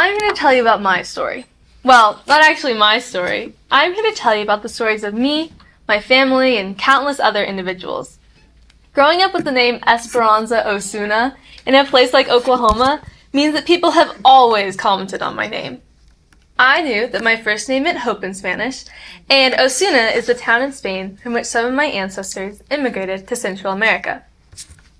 I'm going to tell you about my story. Well, not actually my story. I'm going to tell you about the stories of me, my family, and countless other individuals. Growing up with the name Esperanza Osuna in a place like Oklahoma means that people have always commented on my name. I knew that my first name meant hope in Spanish, and Osuna is the town in Spain from which some of my ancestors immigrated to Central America.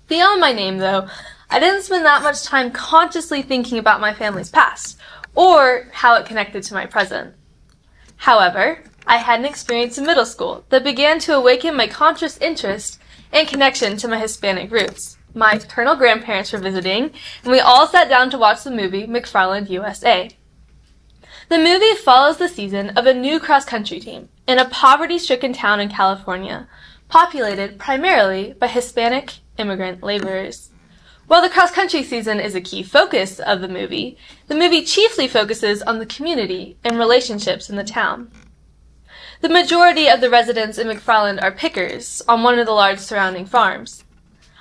Beyond my name, though, I didn't spend that much time consciously thinking about my family's past, or how it connected to my present. However, I had an experience in middle school that began to awaken my conscious interest and connection to my Hispanic roots. My paternal grandparents were visiting, and we all sat down to watch the movie McFarland USA. The movie follows the season of a new cross country team in a poverty stricken town in California, populated primarily by Hispanic immigrant laborers. While the cross country season is a key focus of the movie, the movie chiefly focuses on the community and relationships in the town. The majority of the residents in McFarland are pickers on one of the large surrounding farms.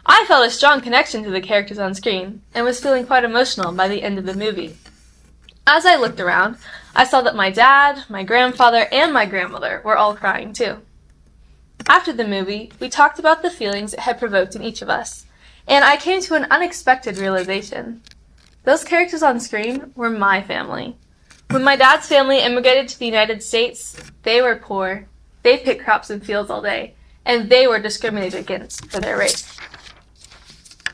I felt a strong connection to the characters on screen and was feeling quite emotional by the end of the movie. As I looked around, I saw that my dad, my grandfather, and my grandmother were all crying too. After the movie, we talked about the feelings it had provoked in each of us, and I came to an unexpected realization. Those characters on screen were my family. When my dad's family immigrated to the United States, they were poor. They picked crops in fields all day, and they were discriminated against for their race.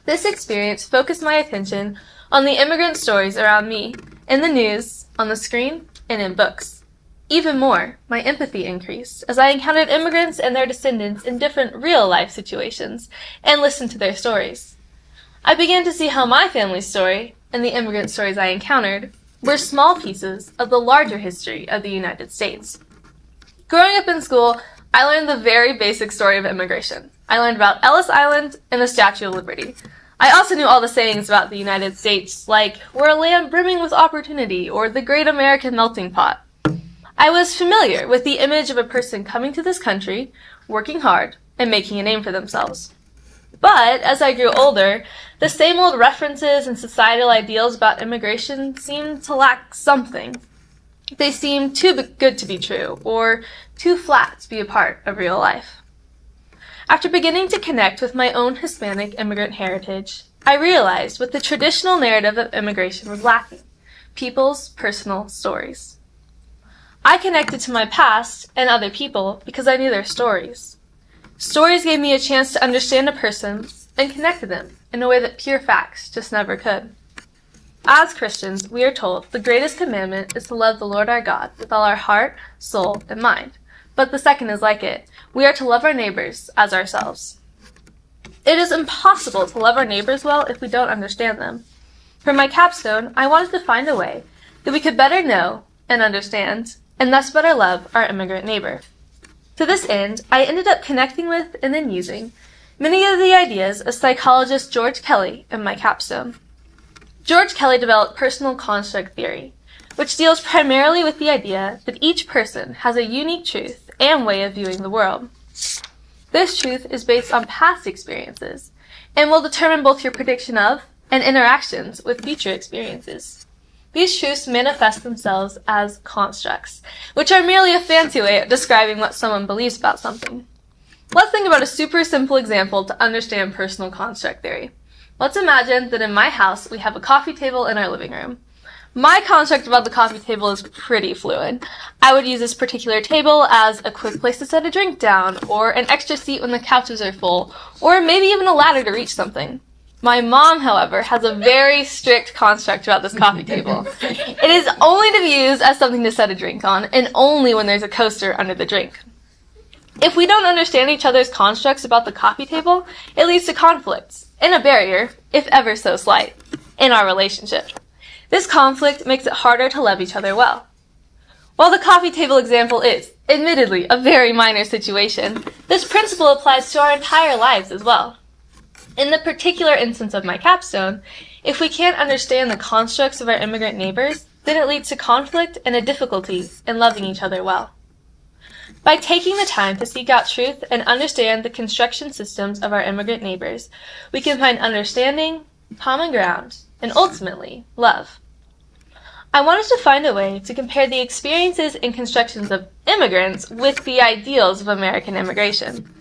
This experience focused my attention on the immigrant stories around me in the news, on the screen, and in books. Even more, my empathy increased as I encountered immigrants and their descendants in different real life situations and listened to their stories. I began to see how my family's story and the immigrant stories I encountered were small pieces of the larger history of the United States. Growing up in school, I learned the very basic story of immigration. I learned about Ellis Island and the Statue of Liberty. I also knew all the sayings about the United States, like, we're a land brimming with opportunity, or the great American melting pot. I was familiar with the image of a person coming to this country, working hard, and making a name for themselves. But as I grew older, the same old references and societal ideals about immigration seemed to lack something. They seemed too good to be true, or too flat to be a part of real life. After beginning to connect with my own Hispanic immigrant heritage, I realized what the traditional narrative of immigration was lacking people's personal stories. I connected to my past and other people because I knew their stories. Stories gave me a chance to understand a person and connect to them in a way that pure facts just never could. As Christians, we are told the greatest commandment is to love the Lord our God with all our heart, soul, and mind. But the second is like it we are to love our neighbors as ourselves. It is impossible to love our neighbors well if we don't understand them. For my capstone, I wanted to find a way that we could better know and understand, and thus better love our immigrant neighbor. To this end, I ended up connecting with and then using many of the ideas of psychologist George Kelly in my capstone. George Kelly developed personal construct theory, which deals primarily with the idea that each person has a unique truth and way of viewing the world. This truth is based on past experiences and will determine both your prediction of and interactions with future experiences. These truths manifest themselves as constructs, which are merely a fancy way of describing what someone believes about something. Let's think about a super simple example to understand personal construct theory. Let's imagine that in my house we have a coffee table in our living room. My construct about the coffee table is pretty fluid. I would use this particular table as a quick place to set a drink down, or an extra seat when the couches are full, or maybe even a ladder to reach something. My mom, however, has a very strict construct about this coffee table. It is only to be used as something to set a drink on, and only when there's a coaster under the drink. If we don't understand each other's constructs about the coffee table, it leads to conflicts, and a barrier, if ever so slight, in our relationship. This conflict makes it harder to love each other well. While the coffee table example is, admittedly, a very minor situation, this principle applies to our entire lives as well. In the particular instance of my capstone, if we can't understand the constructs of our immigrant neighbors, then it leads to conflict and a difficulty in loving each other well. By taking the time to seek out truth and understand the construction systems of our immigrant neighbors, we can find understanding, common ground, and ultimately, love. I wanted to find a way to compare the experiences and constructions of immigrants with the ideals of American immigration.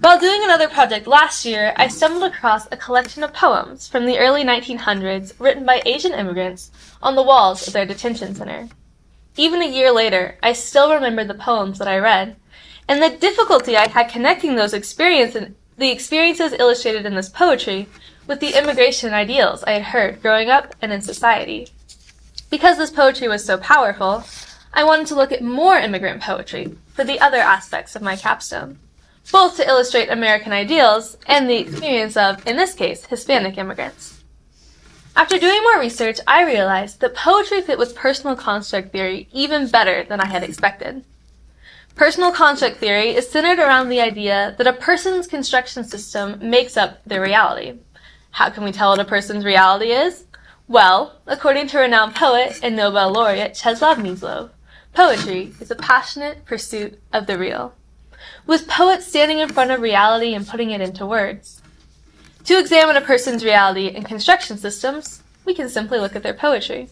While doing another project last year, I stumbled across a collection of poems from the early 1900s written by Asian immigrants on the walls of their detention center. Even a year later, I still remember the poems that I read, and the difficulty I had connecting those experiences, the experiences illustrated in this poetry, with the immigration ideals I had heard growing up and in society. Because this poetry was so powerful, I wanted to look at more immigrant poetry for the other aspects of my capstone both to illustrate American ideals and the experience of, in this case, Hispanic immigrants. After doing more research, I realized that poetry fit with personal construct theory even better than I had expected. Personal construct theory is centered around the idea that a person's construction system makes up their reality. How can we tell what a person's reality is? Well, according to renowned poet and Nobel laureate Czeslaw Milosz, poetry is a passionate pursuit of the real with poets standing in front of reality and putting it into words. To examine a person's reality and construction systems, we can simply look at their poetry.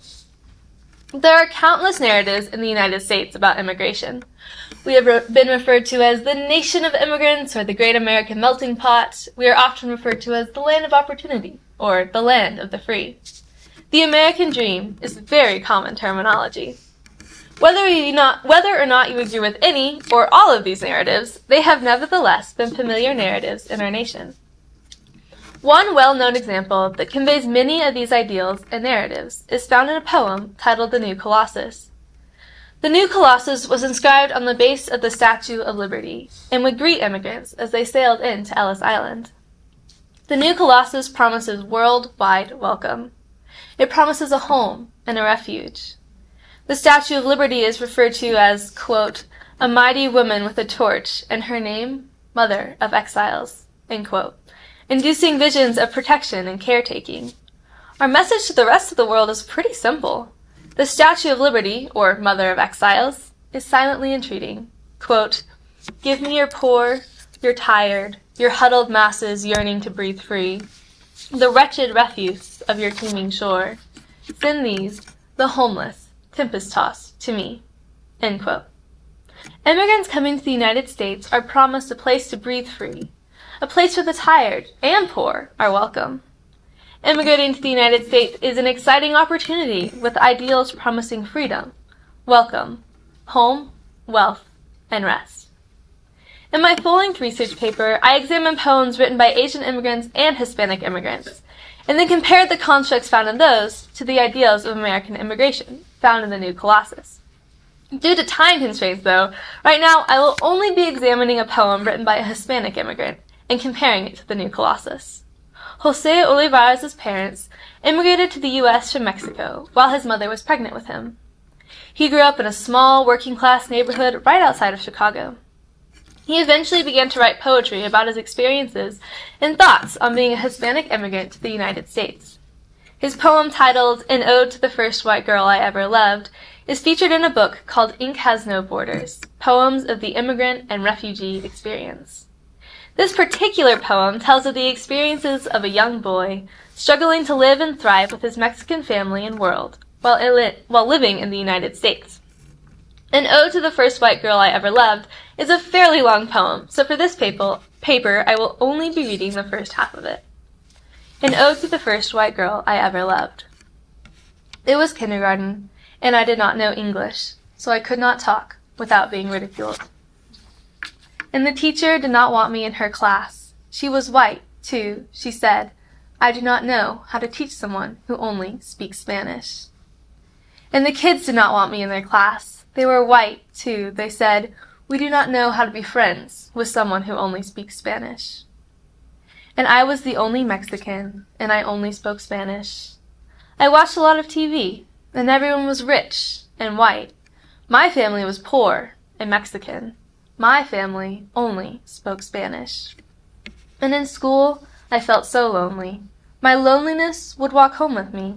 There are countless narratives in the United States about immigration. We have re- been referred to as the nation of immigrants or the great American melting pot. We are often referred to as the land of opportunity or the land of the free. The American dream is very common terminology. Whether, not, whether or not you agree with any or all of these narratives, they have nevertheless been familiar narratives in our nation. One well-known example that conveys many of these ideals and narratives is found in a poem titled The New Colossus. The New Colossus was inscribed on the base of the Statue of Liberty and would greet immigrants as they sailed into Ellis Island. The New Colossus promises worldwide welcome. It promises a home and a refuge. The Statue of Liberty is referred to as, quote, a mighty woman with a torch, and her name, Mother of Exiles, inducing visions of protection and caretaking. Our message to the rest of the world is pretty simple. The Statue of Liberty, or Mother of Exiles, is silently entreating, quote, Give me your poor, your tired, your huddled masses yearning to breathe free, the wretched refuse of your teeming shore. Send these, the homeless, tempest tossed, to me. Immigrants coming to the United States are promised a place to breathe free, a place where the tired and poor are welcome. Immigrating to the United States is an exciting opportunity with ideals promising freedom, welcome, home, wealth, and rest. In my full-length research paper, I examined poems written by Asian immigrants and Hispanic immigrants, and then compared the constructs found in those to the ideals of American immigration found in the new Colossus. Due to time constraints, though, right now I will only be examining a poem written by a Hispanic immigrant and comparing it to the new Colossus. Jose Olivarez' parents immigrated to the U.S. from Mexico while his mother was pregnant with him. He grew up in a small working class neighborhood right outside of Chicago. He eventually began to write poetry about his experiences and thoughts on being a Hispanic immigrant to the United States. His poem titled An Ode to the First White Girl I Ever Loved is featured in a book called Ink Has No Borders, Poems of the Immigrant and Refugee Experience. This particular poem tells of the experiences of a young boy struggling to live and thrive with his Mexican family and world while, while living in the United States. An Ode to the First White Girl I Ever Loved is a fairly long poem, so for this paper, paper I will only be reading the first half of it. An Ode to the First White Girl I Ever Loved. It was kindergarten, and I did not know English, so I could not talk without being ridiculed. And the teacher did not want me in her class. She was white, too, she said. I do not know how to teach someone who only speaks Spanish. And the kids did not want me in their class. They were white, too. They said, We do not know how to be friends with someone who only speaks Spanish. And I was the only Mexican, and I only spoke Spanish. I watched a lot of TV, and everyone was rich and white. My family was poor and Mexican. My family only spoke Spanish. And in school, I felt so lonely. My loneliness would walk home with me.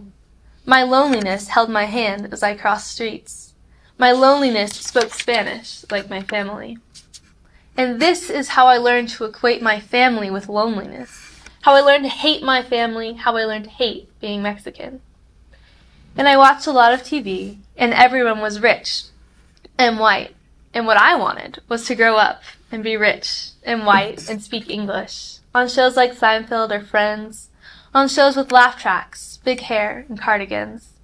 My loneliness held my hand as I crossed streets. My loneliness spoke Spanish, like my family. And this is how I learned to equate my family with loneliness. How I learned to hate my family, how I learned to hate being Mexican. and I watched a lot of TV, and everyone was rich and white. And what I wanted was to grow up and be rich and white and speak English on shows like Seinfeld or Friends, on shows with laugh tracks, big hair, and cardigans.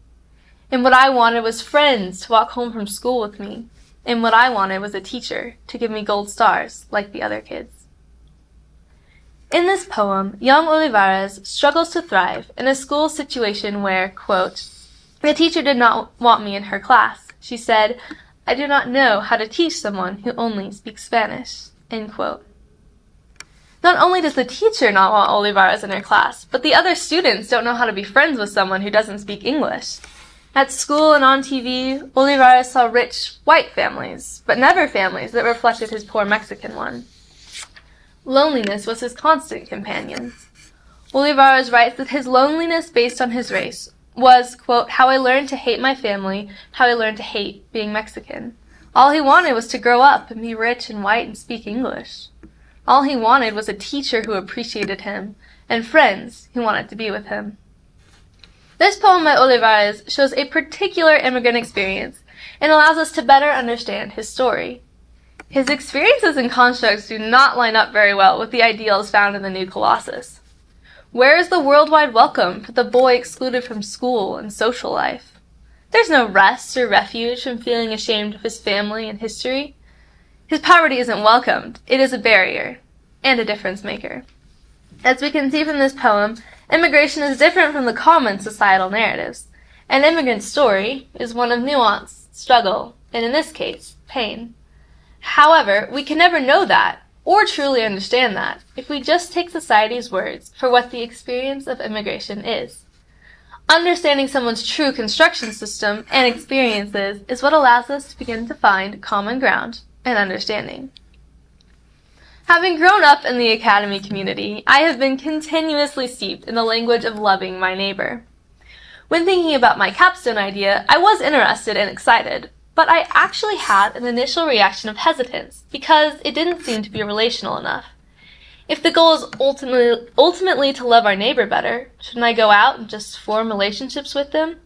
And what I wanted was friends to walk home from school with me. And what I wanted was a teacher to give me gold stars like the other kids. In this poem, young Olivarez struggles to thrive in a school situation where, quote, the teacher did not want me in her class. She said, I do not know how to teach someone who only speaks Spanish. end quote. Not only does the teacher not want Olivarez in her class, but the other students don't know how to be friends with someone who doesn't speak English. At school and on TV, Olivarez saw rich white families, but never families that reflected his poor Mexican one. Loneliness was his constant companion. Olivarez writes that his loneliness based on his race was, quote, how I learned to hate my family, how I learned to hate being Mexican. All he wanted was to grow up and be rich and white and speak English. All he wanted was a teacher who appreciated him and friends who wanted to be with him. This poem by Olivarez shows a particular immigrant experience and allows us to better understand his story. His experiences and constructs do not line up very well with the ideals found in the New Colossus. Where is the worldwide welcome for the boy excluded from school and social life? There's no rest or refuge from feeling ashamed of his family and history. His poverty isn't welcomed, it is a barrier and a difference maker. As we can see from this poem, immigration is different from the common societal narratives. An immigrant's story is one of nuance, struggle, and in this case, pain. However, we can never know that or truly understand that if we just take society's words for what the experience of immigration is. Understanding someone's true construction system and experiences is what allows us to begin to find common ground and understanding. Having grown up in the academy community, I have been continuously steeped in the language of loving my neighbor. When thinking about my capstone idea, I was interested and excited, but I actually had an initial reaction of hesitance because it didn't seem to be relational enough. If the goal is ultimately, ultimately to love our neighbor better, shouldn't I go out and just form relationships with them?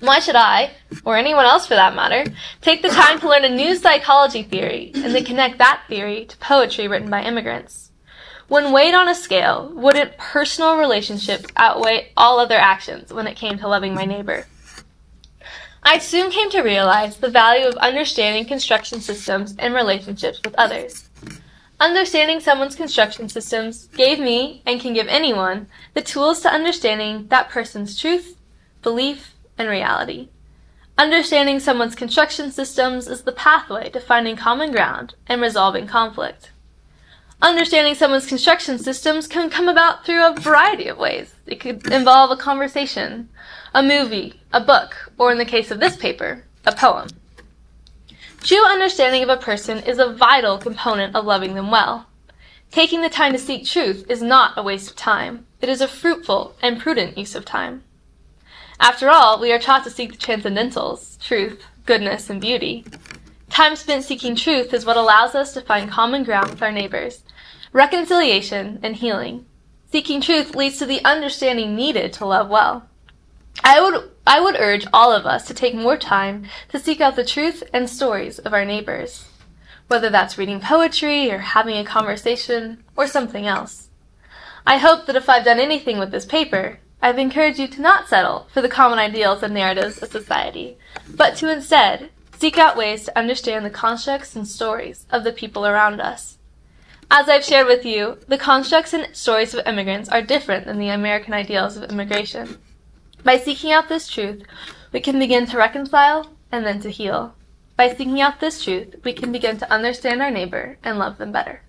Why should I, or anyone else for that matter, take the time to learn a new psychology theory and then connect that theory to poetry written by immigrants? When weighed on a scale, wouldn't personal relationships outweigh all other actions when it came to loving my neighbor? I soon came to realize the value of understanding construction systems and relationships with others. Understanding someone's construction systems gave me, and can give anyone, the tools to understanding that person's truth, belief, and reality. Understanding someone's construction systems is the pathway to finding common ground and resolving conflict. Understanding someone's construction systems can come about through a variety of ways. It could involve a conversation, a movie, a book, or in the case of this paper, a poem. True understanding of a person is a vital component of loving them well. Taking the time to seek truth is not a waste of time. It is a fruitful and prudent use of time. After all, we are taught to seek the transcendentals, truth, goodness, and beauty. Time spent seeking truth is what allows us to find common ground with our neighbors, reconciliation, and healing. Seeking truth leads to the understanding needed to love well. I would I would urge all of us to take more time to seek out the truth and stories of our neighbors, whether that's reading poetry or having a conversation or something else. I hope that if I've done anything with this paper, I've encouraged you to not settle for the common ideals and narratives of society, but to instead seek out ways to understand the constructs and stories of the people around us. As I've shared with you, the constructs and stories of immigrants are different than the American ideals of immigration. By seeking out this truth, we can begin to reconcile and then to heal. By seeking out this truth, we can begin to understand our neighbor and love them better.